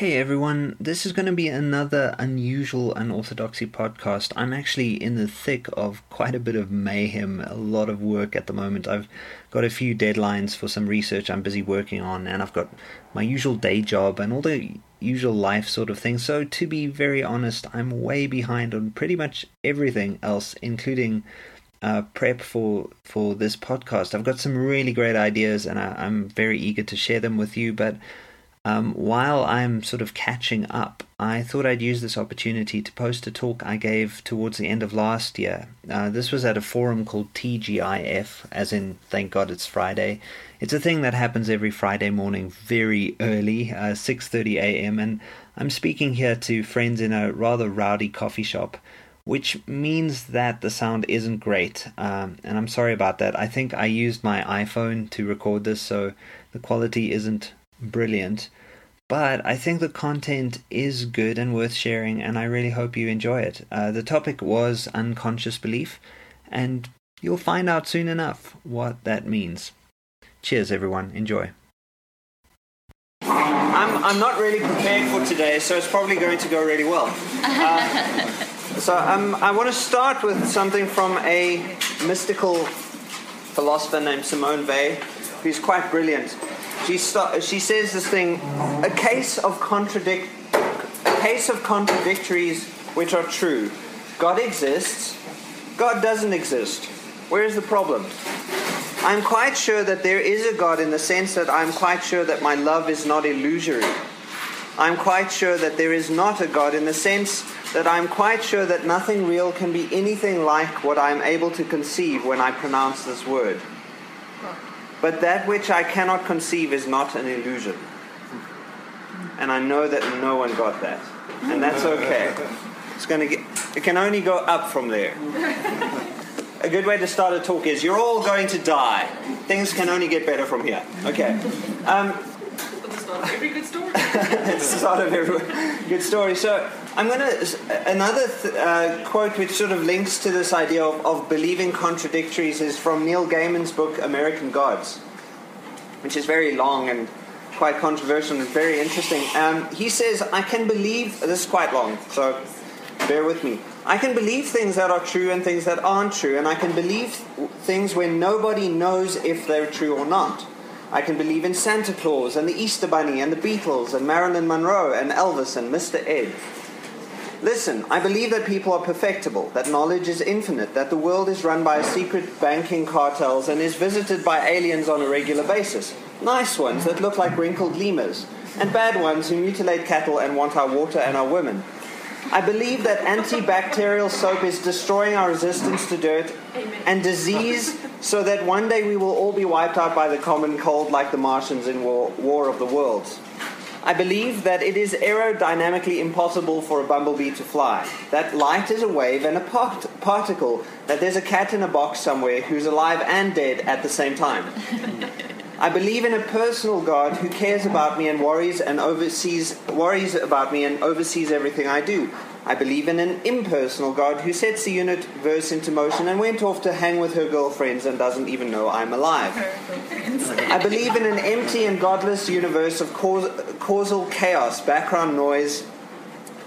Hey everyone, this is going to be another unusual unorthodoxy podcast. I'm actually in the thick of quite a bit of mayhem, a lot of work at the moment. I've got a few deadlines for some research I'm busy working on, and I've got my usual day job and all the usual life sort of things. So, to be very honest, I'm way behind on pretty much everything else, including uh, prep for for this podcast. I've got some really great ideas, and I, I'm very eager to share them with you, but um, while I'm sort of catching up, I thought I'd use this opportunity to post a talk I gave towards the end of last year. Uh, this was at a forum called TGIF, as in Thank God It's Friday. It's a thing that happens every Friday morning, very early, uh, 6:30 a.m. And I'm speaking here to friends in a rather rowdy coffee shop, which means that the sound isn't great. Um, and I'm sorry about that. I think I used my iPhone to record this, so the quality isn't brilliant. But I think the content is good and worth sharing, and I really hope you enjoy it. Uh, the topic was unconscious belief, and you'll find out soon enough what that means. Cheers, everyone. Enjoy. I'm, I'm not really prepared for today, so it's probably going to go really well. Uh, so um, I want to start with something from a mystical philosopher named Simone Weil, who's quite brilliant she she says this thing: a case of contradict, a case of contradictories which are true. God exists. God doesn't exist. Where is the problem? I'm quite sure that there is a God in the sense that I'm quite sure that my love is not illusory. I'm quite sure that there is not a God in the sense that I'm quite sure that nothing real can be anything like what I'm able to conceive when I pronounce this word. But that which I cannot conceive is not an illusion. And I know that no one got that. And that's okay. It's going to get, it can only go up from there. A good way to start a talk is you're all going to die. Things can only get better from here. Okay. Um, every good story. it's the start of every good story. So I'm going to another th- uh, quote which sort of links to this idea of, of believing contradictories is from Neil Gaiman's book American Gods, which is very long and quite controversial and very interesting. Um, he says, "I can believe this is quite long, so bear with me. I can believe things that are true and things that aren't true, and I can believe things when nobody knows if they're true or not." I can believe in Santa Claus and the Easter Bunny and the Beatles and Marilyn Monroe and Elvis and Mr. Ed. Listen, I believe that people are perfectible, that knowledge is infinite, that the world is run by secret banking cartels and is visited by aliens on a regular basis. Nice ones that look like wrinkled lemurs, and bad ones who mutilate cattle and want our water and our women. I believe that antibacterial soap is destroying our resistance to dirt and disease so that one day we will all be wiped out by the common cold like the Martians in War, War of the Worlds. I believe that it is aerodynamically impossible for a bumblebee to fly, that light is a wave and a part- particle, that there's a cat in a box somewhere who's alive and dead at the same time. I believe in a personal God who cares about me and worries and oversees worries about me and oversees everything I do. I believe in an impersonal God who sets the universe into motion and went off to hang with her girlfriends and doesn't even know I'm alive. I believe in an empty and godless universe of causal chaos, background noise,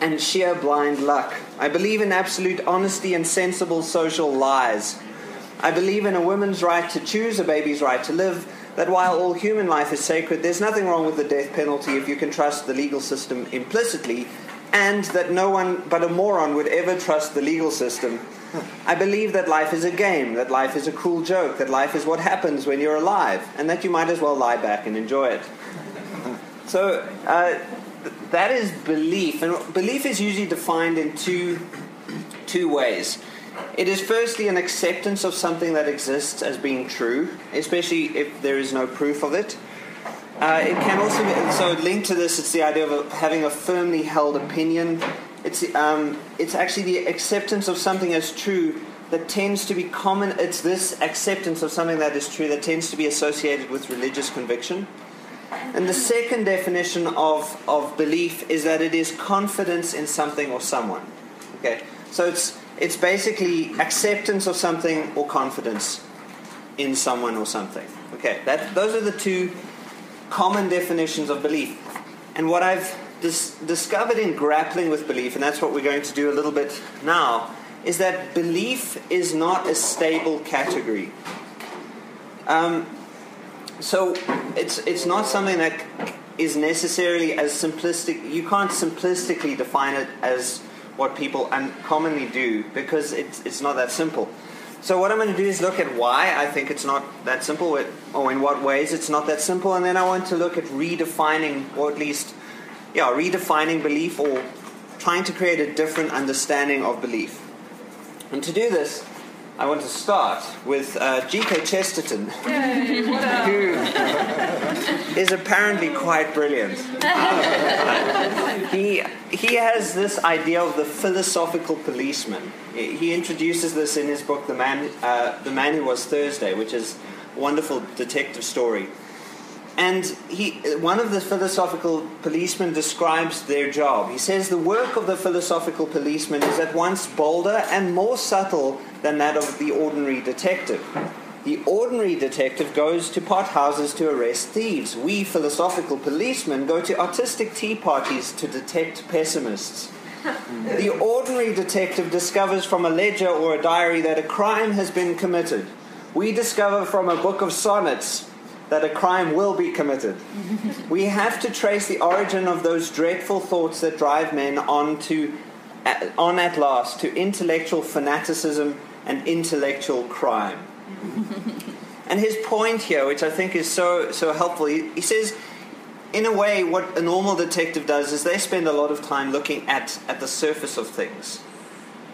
and sheer blind luck. I believe in absolute honesty and sensible social lies. I believe in a woman's right to choose, a baby's right to live, that while all human life is sacred, there's nothing wrong with the death penalty if you can trust the legal system implicitly and that no one but a moron would ever trust the legal system. I believe that life is a game, that life is a cruel joke, that life is what happens when you're alive, and that you might as well lie back and enjoy it. So, uh, that is belief, and belief is usually defined in two, two ways. It is firstly an acceptance of something that exists as being true, especially if there is no proof of it. Uh, it can also be, so linked to this. It's the idea of having a firmly held opinion. It's um, it's actually the acceptance of something as true that tends to be common. It's this acceptance of something that is true that tends to be associated with religious conviction. And the second definition of, of belief is that it is confidence in something or someone. Okay, so it's it's basically acceptance of something or confidence in someone or something. Okay, that those are the two common definitions of belief. And what I've dis- discovered in grappling with belief, and that's what we're going to do a little bit now, is that belief is not a stable category. Um, so it's it's not something that is necessarily as simplistic. You can't simplistically define it as what people un- commonly do because it's it's not that simple. So what I'm going to do is look at why I think it's not that simple, or in what ways it's not that simple, and then I want to look at redefining, or at least, yeah, redefining belief, or trying to create a different understanding of belief. And to do this, I want to start with uh, G.K. Chesterton, Yay, what up? who is apparently quite brilliant. he, he has this idea of the philosophical policeman. He introduces this in his book, The Man, uh, the Man Who Was Thursday, which is a wonderful detective story. And he, one of the philosophical policemen describes their job. He says the work of the philosophical policeman is at once bolder and more subtle than that of the ordinary detective. The ordinary detective goes to pot houses to arrest thieves. We philosophical policemen go to artistic tea parties to detect pessimists. The ordinary detective discovers from a ledger or a diary that a crime has been committed. We discover from a book of sonnets that a crime will be committed. we have to trace the origin of those dreadful thoughts that drive men on to uh, on at last to intellectual fanaticism and intellectual crime. and his point here, which I think is so so helpful, he, he says in a way, what a normal detective does is they spend a lot of time looking at, at the surface of things.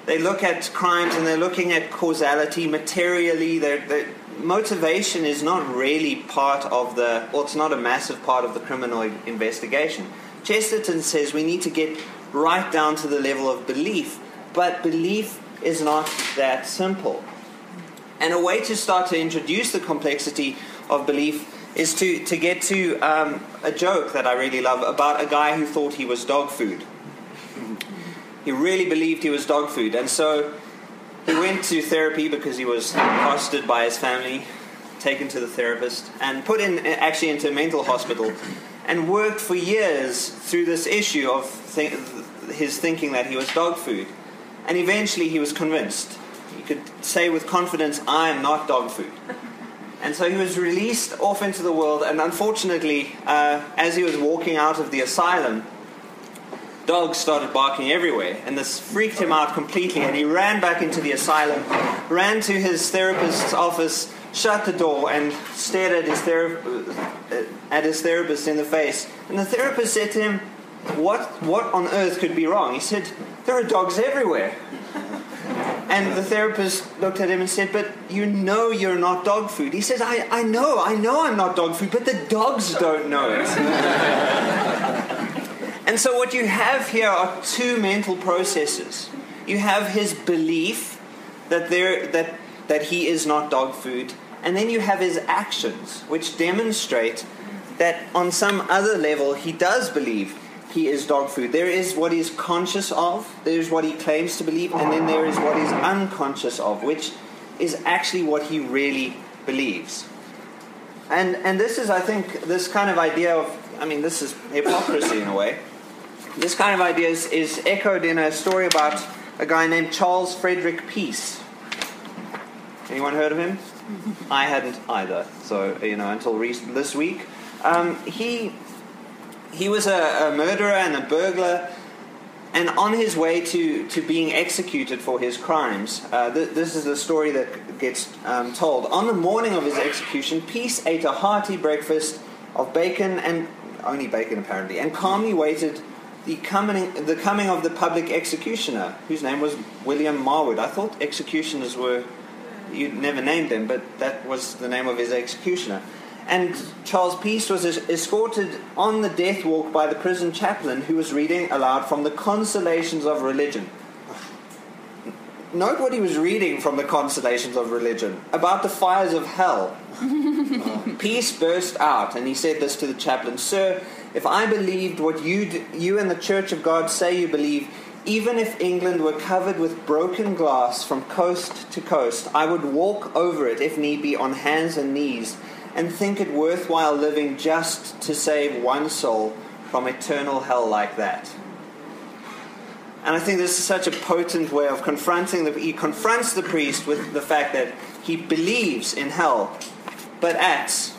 They look at crimes and they're looking at causality materially. Their, their motivation is not really part of the, well, it's not a massive part of the criminal investigation. Chesterton says we need to get right down to the level of belief, but belief is not that simple. And a way to start to introduce the complexity of belief is to, to get to um, a joke that I really love about a guy who thought he was dog food. He really believed he was dog food. And so he went to therapy because he was accosted by his family, taken to the therapist, and put in actually into a mental hospital, and worked for years through this issue of th- his thinking that he was dog food. And eventually he was convinced. Could say with confidence, I am not dog food. And so he was released off into the world, and unfortunately, uh, as he was walking out of the asylum, dogs started barking everywhere, and this freaked him out completely. And he ran back into the asylum, ran to his therapist's office, shut the door, and stared at his, thera- at his therapist in the face. And the therapist said to him, what, what on earth could be wrong? He said, There are dogs everywhere. And the therapist looked at him and said, But you know you're not dog food. He says, I, I know, I know I'm not dog food, but the dogs don't know it. and so what you have here are two mental processes. You have his belief that, there, that, that he is not dog food, and then you have his actions, which demonstrate that on some other level he does believe he is dog food. There is what he's conscious of, there's what he claims to believe, and then there is what he's unconscious of, which is actually what he really believes. And, and this is, I think, this kind of idea of, I mean, this is hypocrisy in a way. This kind of idea is, is echoed in a story about a guy named Charles Frederick Peace. Anyone heard of him? I hadn't either. So, you know, until recent, this week. Um, he he was a, a, murderer and a burglar, and on his way to, to being executed for his crimes. Uh, th- this is the story that gets um, told. On the morning of his execution, Peace ate a hearty breakfast of bacon and only bacon apparently, and calmly waited the coming the coming of the public executioner, whose name was William Marwood. I thought executioners were you'd never named them, but that was the name of his executioner and Charles Peace was escorted on the death walk by the prison chaplain who was reading aloud from the Consolations of Religion. Note what he was reading from the Consolations of Religion about the fires of hell. Peace burst out, and he said this to the chaplain Sir, if I believed what you, you and the Church of God say you believe, even if England were covered with broken glass from coast to coast, I would walk over it, if need be, on hands and knees and think it worthwhile living just to save one soul from eternal hell like that. And I think this is such a potent way of confronting the he confronts the priest with the fact that he believes in hell, but acts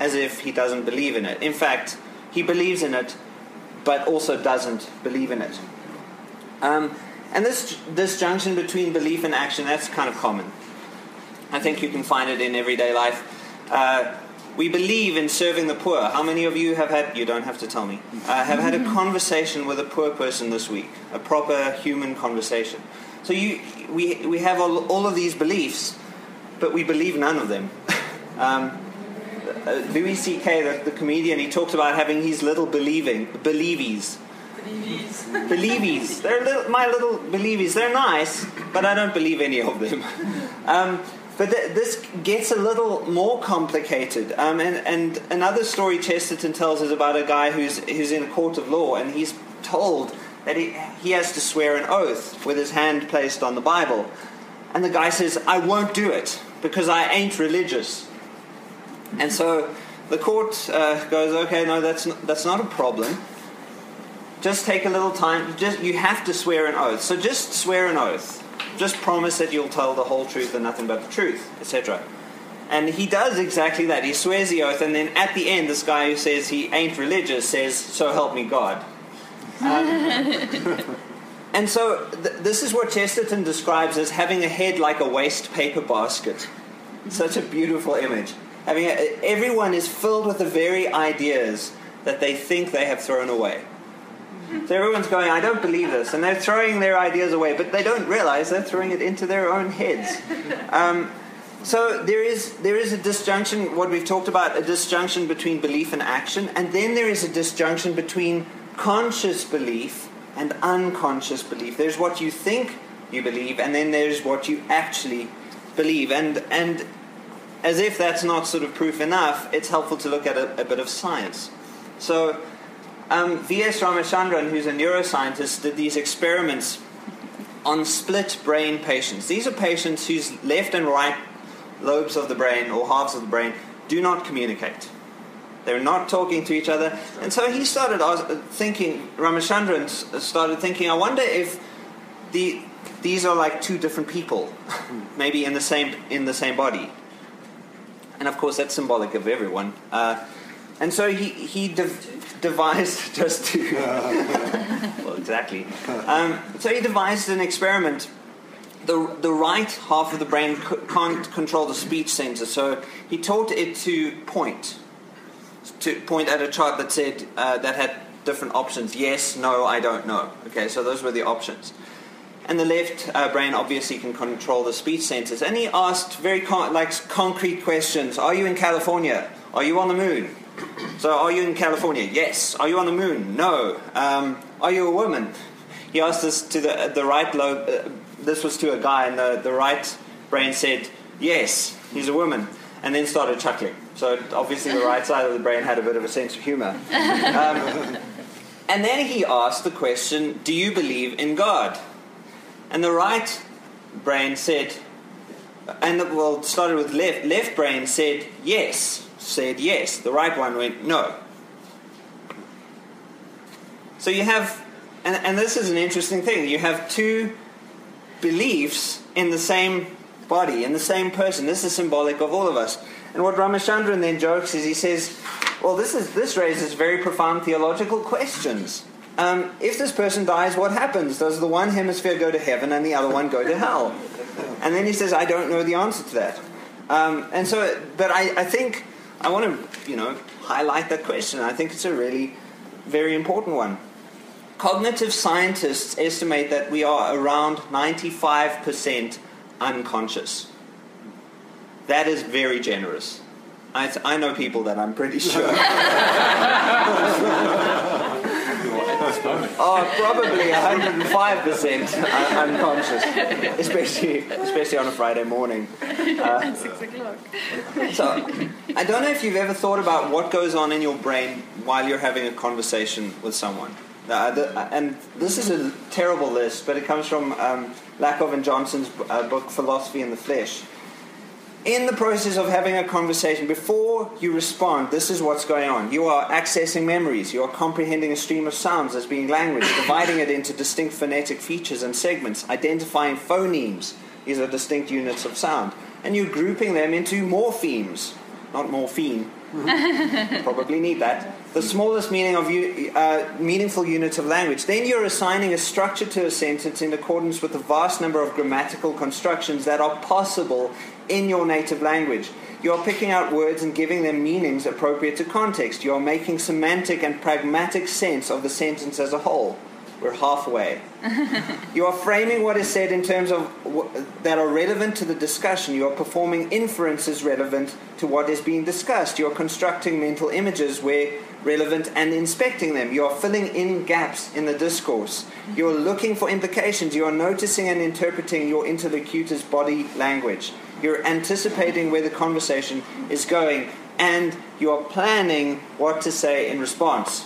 as if he doesn't believe in it. In fact, he believes in it, but also doesn't believe in it. Um, and this disjunction between belief and action, that's kind of common. I think you can find it in everyday life. Uh, we believe in serving the poor. How many of you have had, you don't have to tell me, uh, have had a conversation with a poor person this week? A proper human conversation. So you, we, we have all, all of these beliefs, but we believe none of them. um, uh, Louis C.K., the, the, comedian, he talked about having his little believing, believies. Believies. believies. They're little, my little believies. They're nice, but I don't believe any of them. Um, but th- this gets a little more complicated. Um, and, and another story Chesterton tells is about a guy who's, who's in a court of law and he's told that he, he has to swear an oath with his hand placed on the Bible. And the guy says, I won't do it because I ain't religious. And so the court uh, goes, okay, no, that's not, that's not a problem. Just take a little time. Just, you have to swear an oath. So just swear an oath just promise that you'll tell the whole truth and nothing but the truth, etc. And he does exactly that. He swears the oath, and then at the end, this guy who says he ain't religious says, So help me God. Um, and so th- this is what Chesterton describes as having a head like a waste paper basket. Such a beautiful image. Having a, everyone is filled with the very ideas that they think they have thrown away. So everyone's going, I don't believe this. And they're throwing their ideas away, but they don't realize they're throwing it into their own heads. Um, so there is, there is a disjunction, what we've talked about, a disjunction between belief and action. And then there is a disjunction between conscious belief and unconscious belief. There's what you think you believe, and then there's what you actually believe. And, and as if that's not sort of proof enough, it's helpful to look at a, a bit of science. So um, V.S. Ramachandran, who's a neuroscientist, did these experiments on split brain patients. These are patients whose left and right lobes of the brain, or halves of the brain, do not communicate. They're not talking to each other. And so he started thinking, Ramachandran started thinking, I wonder if the, these are like two different people, maybe in the same, in the same body. And of course, that's symbolic of everyone. Uh, and so he, he devised just to. well, exactly. Um, so he devised an experiment. The, the right half of the brain can't control the speech center, so he taught it to point, to point at a chart that said uh, that had different options: yes, no, I don't know. Okay, so those were the options. And the left uh, brain obviously can control the speech centers. And he asked very con- like concrete questions: Are you in California? Are you on the moon? So, are you in California? Yes. Are you on the moon? No. Um, are you a woman? He asked this to the, the right lobe. Uh, this was to a guy, and the, the right brain said, Yes, he's a woman. And then started chuckling. So, obviously, the right side of the brain had a bit of a sense of humor. Um, and then he asked the question, Do you believe in God? And the right brain said, and the, well, started with left. Left brain said yes said yes. The right one went no. So you have, and, and this is an interesting thing, you have two beliefs in the same body, in the same person. This is symbolic of all of us. And what Ramachandran then jokes is he says, well, this, is, this raises very profound theological questions. Um, if this person dies, what happens? Does the one hemisphere go to heaven and the other one go to hell? And then he says, I don't know the answer to that. Um, and so, but I, I think I want to, you know, highlight that question. I think it's a really very important one. Cognitive scientists estimate that we are around 95% unconscious. That is very generous. I, I know people that I'm pretty sure. oh, probably 105% unconscious, especially especially on a Friday morning. Uh, six o'clock. So, I don't know if you've ever thought about what goes on in your brain while you're having a conversation with someone. Uh, the, and this is a terrible list, but it comes from um, Lakoff and Johnson's uh, book Philosophy in the Flesh. In the process of having a conversation, before you respond, this is what's going on. You are accessing memories. You are comprehending a stream of sounds as being language, dividing it into distinct phonetic features and segments, identifying phonemes. These are distinct units of sound. And you're grouping them into morphemes, not morphine. Probably need that. The smallest meaning of uh, meaningful units of language. Then you're assigning a structure to a sentence in accordance with the vast number of grammatical constructions that are possible in your native language. You are picking out words and giving them meanings appropriate to context. You are making semantic and pragmatic sense of the sentence as a whole. We're halfway. you are framing what is said in terms of w- that are relevant to the discussion. You are performing inferences relevant to what is being discussed. You are constructing mental images where relevant and inspecting them. You are filling in gaps in the discourse. You are looking for implications. You are noticing and interpreting your interlocutor's body language. You're anticipating where the conversation is going, and you are planning what to say in response.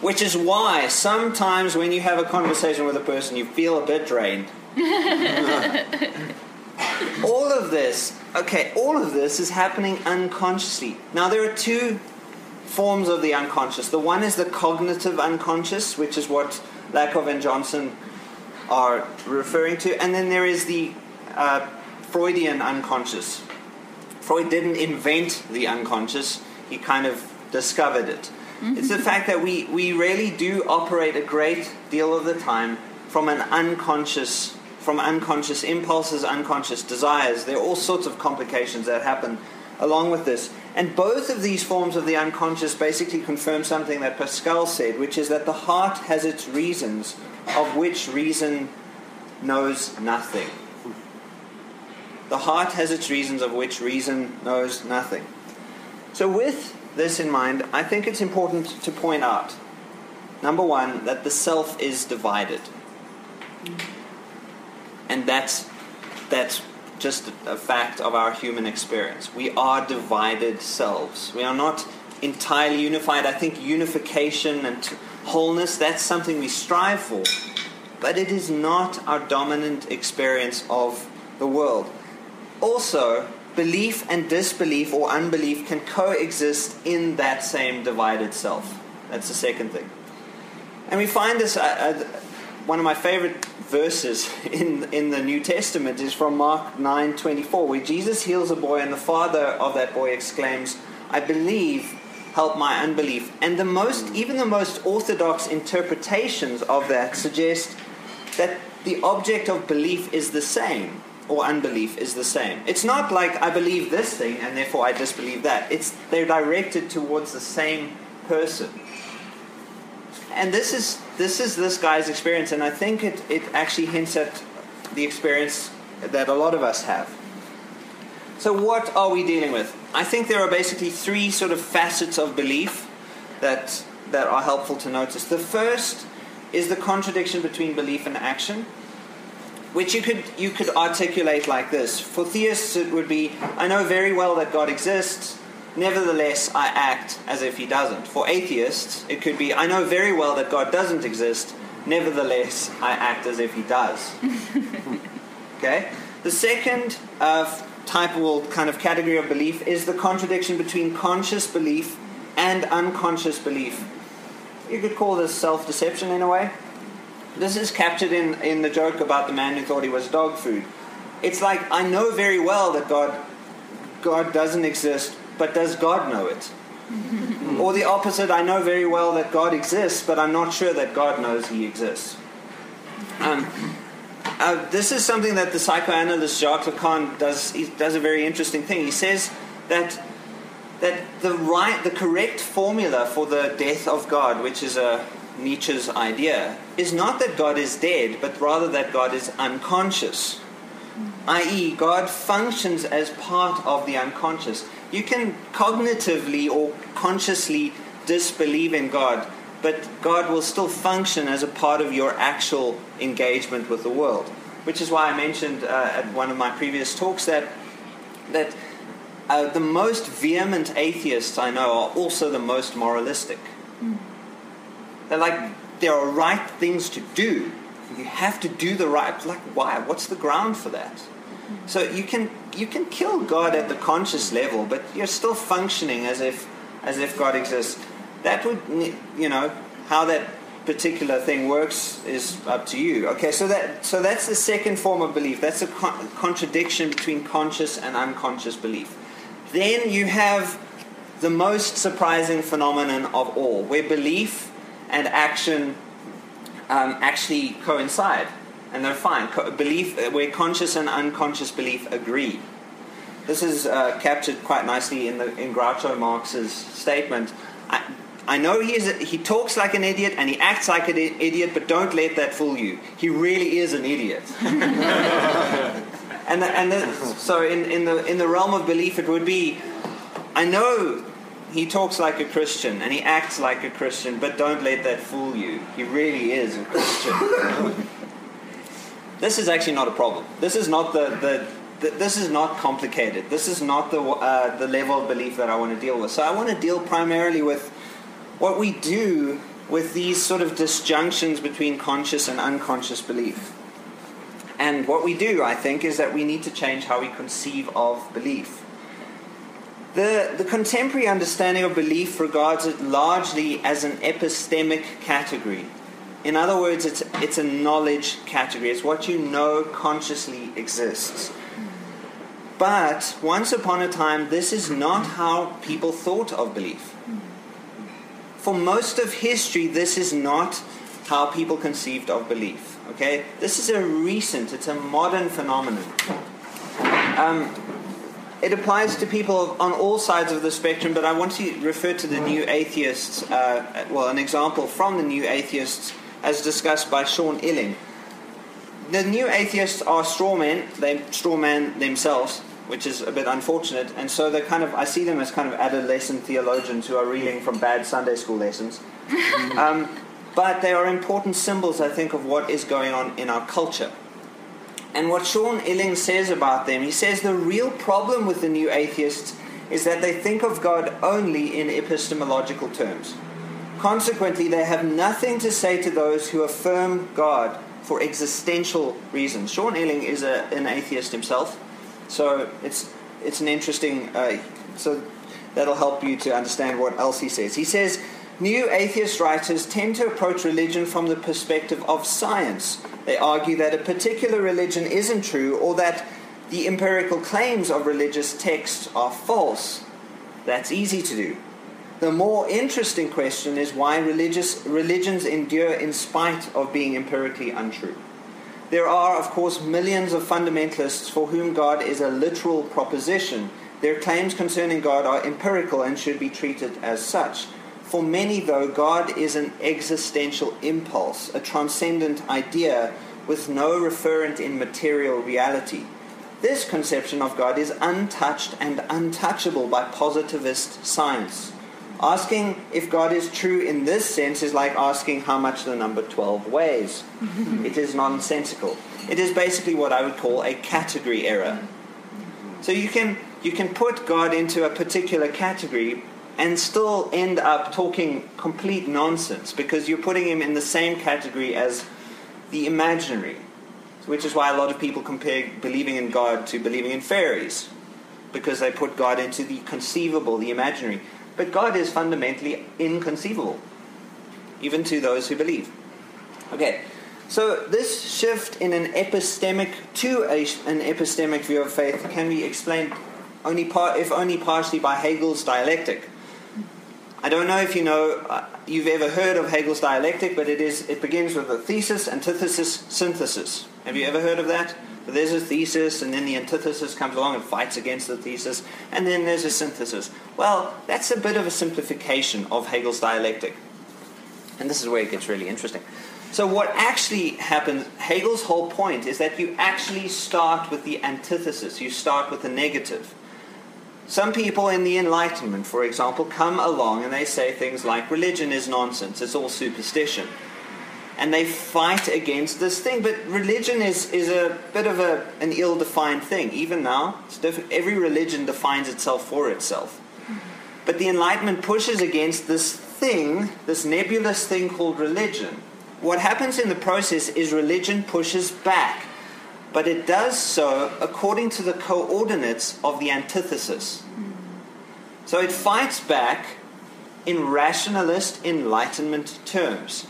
Which is why sometimes when you have a conversation with a person, you feel a bit drained. all of this, okay, all of this is happening unconsciously. Now, there are two forms of the unconscious. The one is the cognitive unconscious, which is what Lakoff and Johnson are referring to, and then there is the uh, Freudian unconscious. Freud didn't invent the unconscious, he kind of discovered it. Mm-hmm. It's the fact that we, we really do operate a great deal of the time from an unconscious from unconscious impulses, unconscious desires. There are all sorts of complications that happen along with this. And both of these forms of the unconscious basically confirm something that Pascal said, which is that the heart has its reasons, of which reason knows nothing. The heart has its reasons, of which reason knows nothing. So, with this in mind, I think it's important to point out number one, that the self is divided. And that's, that's just a fact of our human experience. We are divided selves. We are not entirely unified. I think unification and wholeness, that's something we strive for. But it is not our dominant experience of the world. Also, belief and disbelief or unbelief can coexist in that same divided self. That's the second thing. And we find this, uh, uh, one of my favorite verses in, in the New Testament is from Mark 9:24, where Jesus heals a boy and the father of that boy exclaims, I believe, help my unbelief. And the most, even the most orthodox interpretations of that suggest that the object of belief is the same or unbelief is the same. It's not like I believe this thing and therefore I disbelieve that. It's they're directed towards the same person. And this is this is this guy's experience, and I think it, it actually hints at the experience that a lot of us have. So what are we dealing with? I think there are basically three sort of facets of belief that that are helpful to notice. The first is the contradiction between belief and action which you could you could articulate like this. For theists, it would be, I know very well that God exists. Nevertheless, I act as if he doesn't. For atheists, it could be, I know very well that God doesn't exist. Nevertheless, I act as if he does. okay? The second uh, type or kind of category of belief is the contradiction between conscious belief and unconscious belief. You could call this self deception in a way. This is captured in, in the joke about the man who thought he was dog food. It's like, I know very well that God, God doesn't exist, but does God know it? or the opposite, I know very well that God exists, but I'm not sure that God knows he exists. Um, uh, this is something that the psychoanalyst Jacques Lacan does. He does a very interesting thing. He says that that the right, the correct formula for the death of God, which is a Nietzsche's idea is not that God is dead, but rather that God is unconscious. I.e., God functions as part of the unconscious. You can cognitively or consciously disbelieve in God, but God will still function as a part of your actual engagement with the world. Which is why I mentioned uh, at one of my previous talks that that uh, the most vehement atheists I know are also the most moralistic. Mm. They're like, there are right things to do. You have to do the right. Like, why? What's the ground for that? So you can you can kill God at the conscious level, but you're still functioning as if as if God exists. That would you know how that particular thing works is up to you. Okay, so that so that's the second form of belief. That's a con- contradiction between conscious and unconscious belief. Then you have the most surprising phenomenon of all, where belief and action um, actually coincide, and they're fine. Co- belief, uh, where conscious and unconscious belief agree. This is uh, captured quite nicely in, the, in Groucho Marx's statement. I, I know he, is he talks like an idiot and he acts like an idiot, but don't let that fool you. He really is an idiot. and the, and the, so in, in, the, in the realm of belief, it would be I know he talks like a Christian and he acts like a Christian, but don't let that fool you. He really is a Christian. This is actually not a problem. This is not the, the, this is not complicated. This is not the uh, the level of belief that I want to deal with. So I want to deal primarily with what we do with these sort of disjunctions between conscious and unconscious belief. And what we do, I think, is that we need to change how we conceive of belief. The, the contemporary understanding of belief regards it largely as an epistemic category. In other words, it's, it's a knowledge category. It's what you know consciously exists. But once upon a time, this is not how people thought of belief. For most of history, this is not how people conceived of belief. Okay? This is a recent, it's a modern phenomenon. Um, it applies to people on all sides of the spectrum, but I want to refer to the New Atheists, uh, well, an example from the New Atheists as discussed by Sean Illing. The New Atheists are straw men, they straw man themselves, which is a bit unfortunate, and so they're kind of, I see them as kind of adolescent theologians who are reading from bad Sunday school lessons. um, but they are important symbols, I think, of what is going on in our culture. And what Sean Illing says about them, he says the real problem with the new atheists is that they think of God only in epistemological terms. Consequently, they have nothing to say to those who affirm God for existential reasons. Sean Illing is a, an atheist himself, so it's, it's an interesting, uh, so that'll help you to understand what else he says. He says, New atheist writers tend to approach religion from the perspective of science. They argue that a particular religion isn't true or that the empirical claims of religious texts are false. That's easy to do. The more interesting question is why religious religions endure in spite of being empirically untrue. There are, of course, millions of fundamentalists for whom God is a literal proposition. Their claims concerning God are empirical and should be treated as such. For many, though, God is an existential impulse, a transcendent idea with no referent in material reality. This conception of God is untouched and untouchable by positivist science. Asking if God is true in this sense is like asking how much the number 12 weighs. it is nonsensical. It is basically what I would call a category error. So you can, you can put God into a particular category and still end up talking complete nonsense because you're putting him in the same category as the imaginary, which is why a lot of people compare believing in God to believing in fairies because they put God into the conceivable, the imaginary. But God is fundamentally inconceivable, even to those who believe. Okay, so this shift in an epistemic to a, an epistemic view of faith can be explained only par, if only partially by Hegel's dialectic. I don't know if you know, uh, you've ever heard of Hegel's dialectic, but it is it begins with a thesis, antithesis, synthesis. Have you ever heard of that? There's a thesis, and then the antithesis comes along and fights against the thesis, and then there's a synthesis. Well, that's a bit of a simplification of Hegel's dialectic. And this is where it gets really interesting. So what actually happens, Hegel's whole point is that you actually start with the antithesis. You start with the negative. Some people in the Enlightenment, for example, come along and they say things like religion is nonsense, it's all superstition. And they fight against this thing. But religion is, is a bit of a, an ill defined thing. Even now, every religion defines itself for itself. But the Enlightenment pushes against this thing, this nebulous thing called religion. What happens in the process is religion pushes back but it does so according to the coordinates of the antithesis. So it fights back in rationalist enlightenment terms.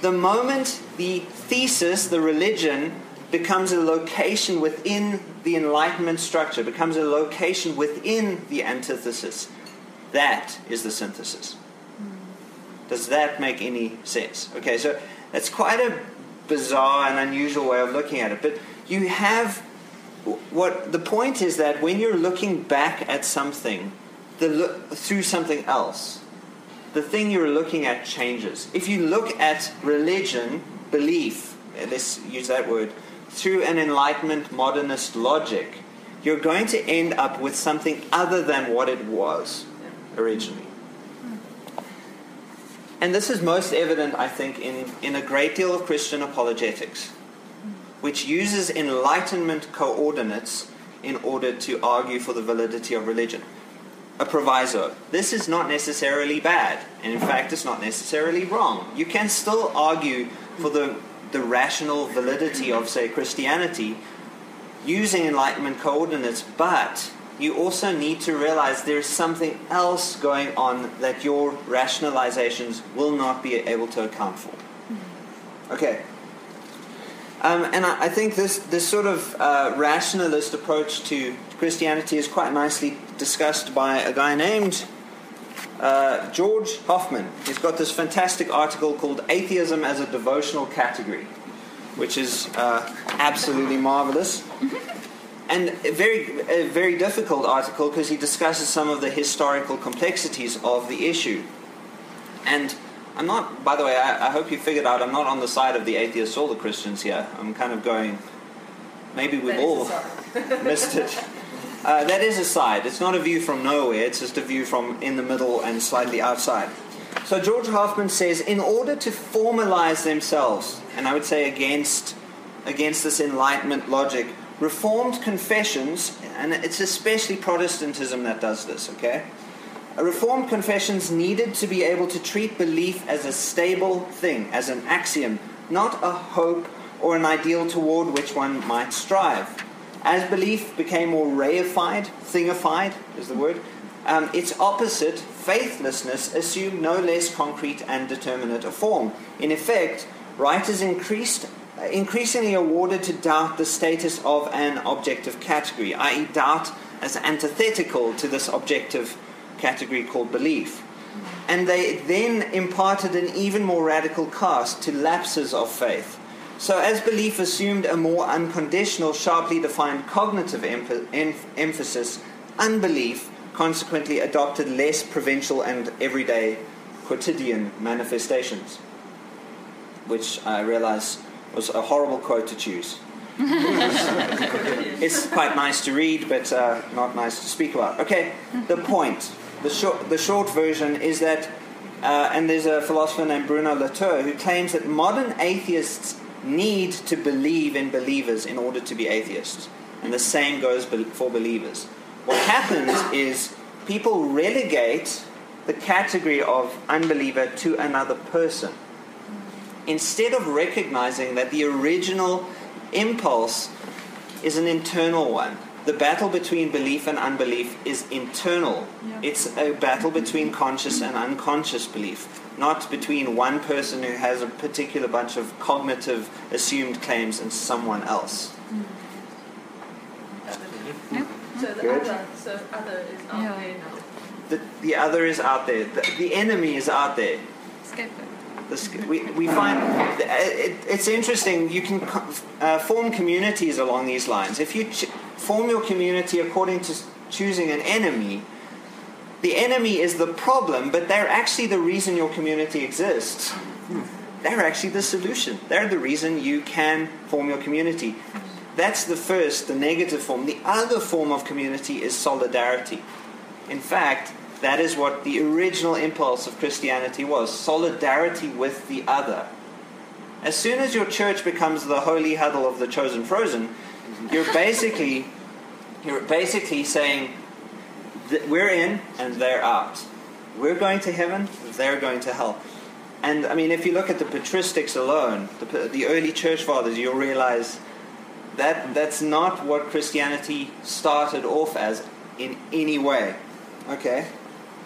The moment the thesis, the religion, becomes a location within the enlightenment structure, becomes a location within the antithesis, that is the synthesis. Does that make any sense? Okay, so that's quite a bizarre and unusual way of looking at it. But you have what the point is that when you're looking back at something the, look, through something else, the thing you're looking at changes. If you look at religion, belief, let's use that word, through an enlightenment modernist logic, you're going to end up with something other than what it was originally. And this is most evident, I think, in, in a great deal of Christian apologetics, which uses Enlightenment coordinates in order to argue for the validity of religion. A proviso. This is not necessarily bad, and in fact, it's not necessarily wrong. You can still argue for the, the rational validity of, say, Christianity using Enlightenment coordinates, but you also need to realize there's something else going on that your rationalizations will not be able to account for. Okay. Um, and I, I, think this, this sort of uh, rationalist approach to Christianity is quite nicely discussed by a guy named uh, George Hoffman. He's got this fantastic article called Atheism as a Devotional Category, which is uh, absolutely marvelous and a very, a very difficult article because he discusses some of the historical complexities of the issue. And I'm not, by the way, I, I, hope you figured out I'm not on the side of the atheists or the Christians here. I'm kind of going, maybe we've all missed it. Uh, that is a side. It's not a view from nowhere, it's just a view from in the middle and slightly outside. So George Hoffman says, in order to formalize themselves, and I would say against, against this Enlightenment logic, Reformed confessions, and it's especially Protestantism that does this, okay? Reformed confessions needed to be able to treat belief as a stable thing, as an axiom, not a hope or an ideal toward which one might strive. As belief became more reified, thingified is the word, um, its opposite, faithlessness, assumed no less concrete and determinate a form. In effect, writers increased increasingly awarded to doubt the status of an objective category, i.e., doubt as antithetical to this objective category called belief. And they then imparted an even more radical cast to lapses of faith. So, as belief assumed a more unconditional, sharply defined cognitive em- emphasis, unbelief consequently adopted less provincial and everyday quotidian manifestations, which I realize was a horrible quote to choose. it's quite nice to read, but uh, not nice to speak about. Okay, the point, the short, the short version is that, uh, and there's a philosopher named Bruno Latour who claims that modern atheists need to believe in believers in order to be atheists. And the same goes for believers. What happens is people relegate the category of unbeliever to another person instead of recognizing that the original impulse is an internal one. The battle between belief and unbelief is internal. Yeah. It's a battle between conscious and unconscious belief, not between one person who has a particular bunch of cognitive assumed claims and someone else. Mm. So the Good. other, so other is out yeah. there now. The, the other is out there. The, the enemy is out there. Scapegoat we, we find it, it's interesting. You can uh, form communities along these lines. If you ch- form your community according to choosing an enemy, the enemy is the problem, but they're actually the reason your community exists. They're actually the solution. They're the reason you can form your community. That's the first, the negative form. The other form of community is solidarity. In fact, that is what the original impulse of Christianity was solidarity with the other. As soon as your church becomes the holy huddle of the chosen frozen, you're basically, you're basically saying that we're in and they're out. We're going to heaven, they're going to hell. And I mean, if you look at the patristics alone, the, the early church fathers, you'll realize That, that's not what Christianity started off as in any way. Okay?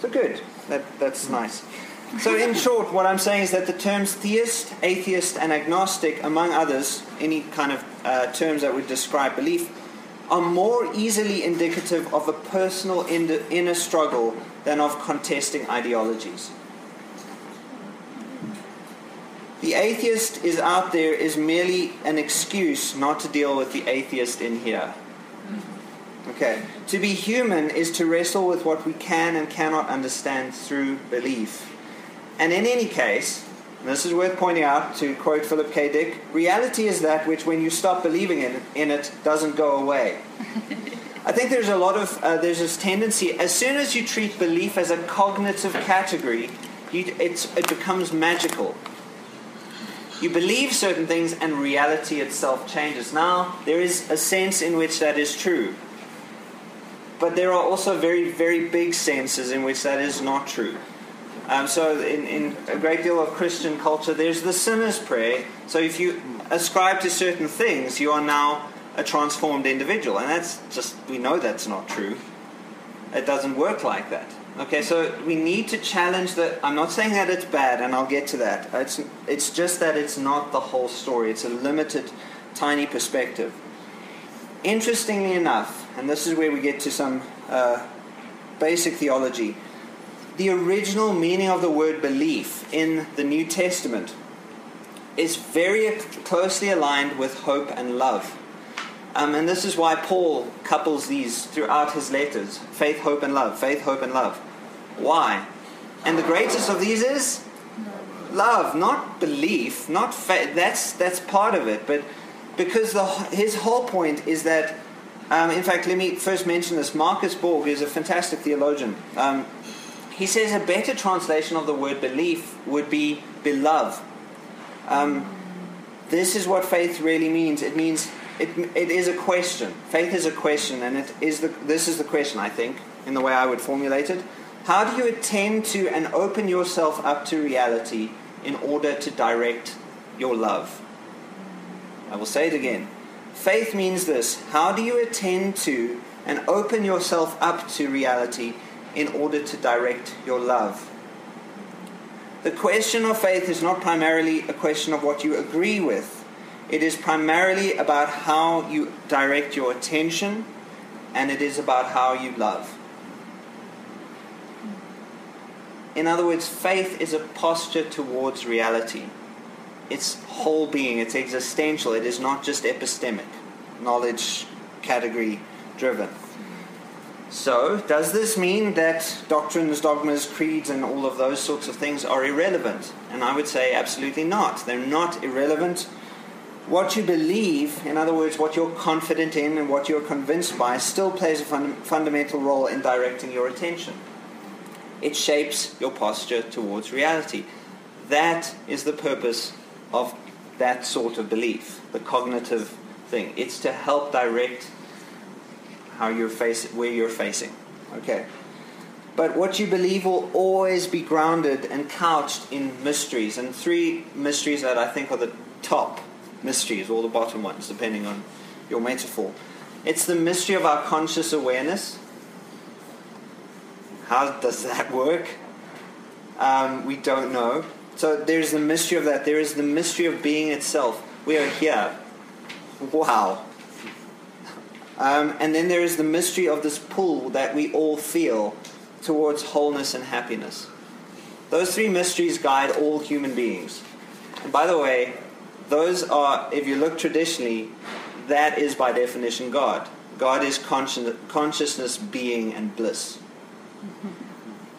So good. That, that's nice. So, in short, what I'm saying is that the terms theist, atheist, and agnostic, among others, any kind of uh, terms that would describe belief, are more easily indicative of a personal inner struggle than of contesting ideologies. The atheist is out there is merely an excuse not to deal with the atheist in here. Okay. To be human is to wrestle with what we can and cannot understand through belief. And in any case, this is worth pointing out to quote Philip K. Dick reality is that which, when you stop believing in, in it, doesn't go away. I think there's a lot of, uh, there's this tendency, as soon as you treat belief as a cognitive category, you, it becomes magical. You believe certain things and reality itself changes. Now, there is a sense in which that is true. But there are also very, very big senses in which that is not true. Um, so, in, in a great deal of Christian culture, there's the sinner's prayer. So, if you ascribe to certain things, you are now a transformed individual. And that's just, we know that's not true. It doesn't work like that. Okay, so we need to challenge that. I'm not saying that it's bad, and I'll get to that. It's, it's just that it's not the whole story, it's a limited, tiny perspective. Interestingly enough, and this is where we get to some uh, basic theology, the original meaning of the word belief in the New Testament is very closely aligned with hope and love. Um, and this is why Paul couples these throughout his letters faith, hope, and love. Faith, hope, and love. Why? And the greatest of these is love, not belief, not faith. That's, that's part of it. But because the, his whole point is that, um, in fact, let me first mention this. Marcus Borg is a fantastic theologian. Um, he says a better translation of the word belief would be beloved. Um, this is what faith really means. It means it, it is a question. Faith is a question, and it is the, this is the question, I think, in the way I would formulate it. How do you attend to and open yourself up to reality in order to direct your love? I will say it again. Faith means this How do you attend to and open yourself up to reality in order to direct your love? The question of faith is not primarily a question of what you agree with it is primarily about how you direct your attention, and it is about how you love. In other words, faith is a posture towards reality. It's whole being, it's existential, it is not just epistemic, knowledge category driven. So, does this mean that doctrines, dogmas, creeds, and all of those sorts of things are irrelevant? And I would say absolutely not. They're not irrelevant what you believe, in other words, what you're confident in and what you're convinced by, still plays a fun- fundamental role in directing your attention. It shapes your posture towards reality. That is the purpose of that sort of belief, the cognitive thing. It's to help direct how you're face- where you're facing. Okay. But what you believe will always be grounded and couched in mysteries. And three mysteries that I think are the top mysteries, or the bottom ones, depending on your metaphor. It's the mystery of our conscious awareness. How does that work? Um, we don't know. So there's the mystery of that. There is the mystery of being itself. We are here. Wow. Um, and then there is the mystery of this pull that we all feel towards wholeness and happiness. Those three mysteries guide all human beings. And by the way, those are, if you look traditionally, that is by definition God. God is consci- consciousness, being, and bliss.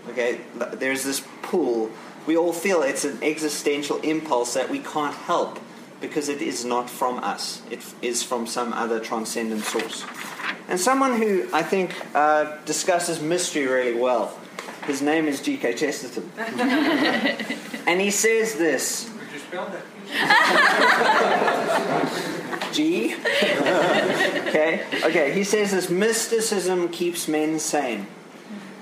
Okay, there's this pull. We all feel it's an existential impulse that we can't help because it is not from us. It is from some other transcendent source. And someone who I think uh, discusses mystery really well. His name is G.K. Chesterton. and he says this. Would you spell that? G. okay. Okay. He says this mysticism keeps men sane.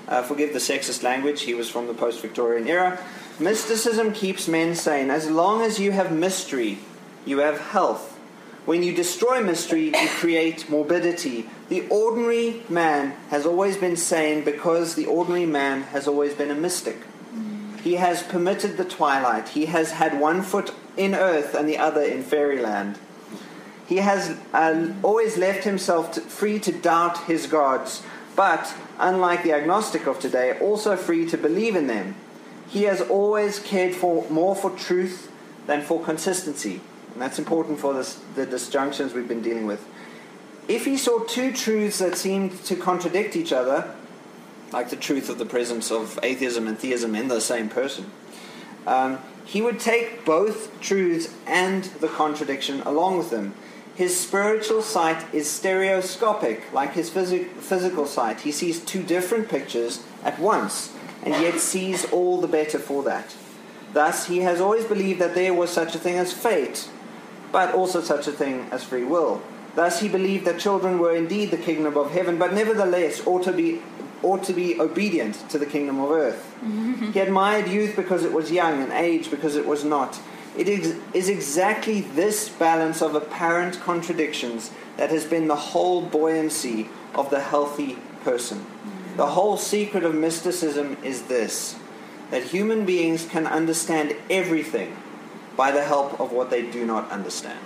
Uh, forgive the sexist language. He was from the post-Victorian era. Mysticism keeps men sane. As long as you have mystery, you have health. When you destroy mystery, you create morbidity. The ordinary man has always been sane because the ordinary man has always been a mystic. He has permitted the twilight. He has had one foot in earth and the other in fairyland. He has uh, always left himself to, free to doubt his gods, but, unlike the agnostic of today, also free to believe in them. He has always cared for more for truth than for consistency. And that's important for this, the disjunctions we've been dealing with. If he saw two truths that seemed to contradict each other, like the truth of the presence of atheism and theism in the same person, um, he would take both truths and the contradiction along with them. His spiritual sight is stereoscopic, like his phys- physical sight. He sees two different pictures at once, and yet sees all the better for that. Thus, he has always believed that there was such a thing as fate, but also such a thing as free will. Thus, he believed that children were indeed the kingdom of heaven, but nevertheless ought to be ought to be obedient to the kingdom of earth. he admired youth because it was young, and age because it was not. It is, is exactly this balance of apparent contradictions that has been the whole buoyancy of the healthy person. The whole secret of mysticism is this that human beings can understand everything by the help of what they do not understand.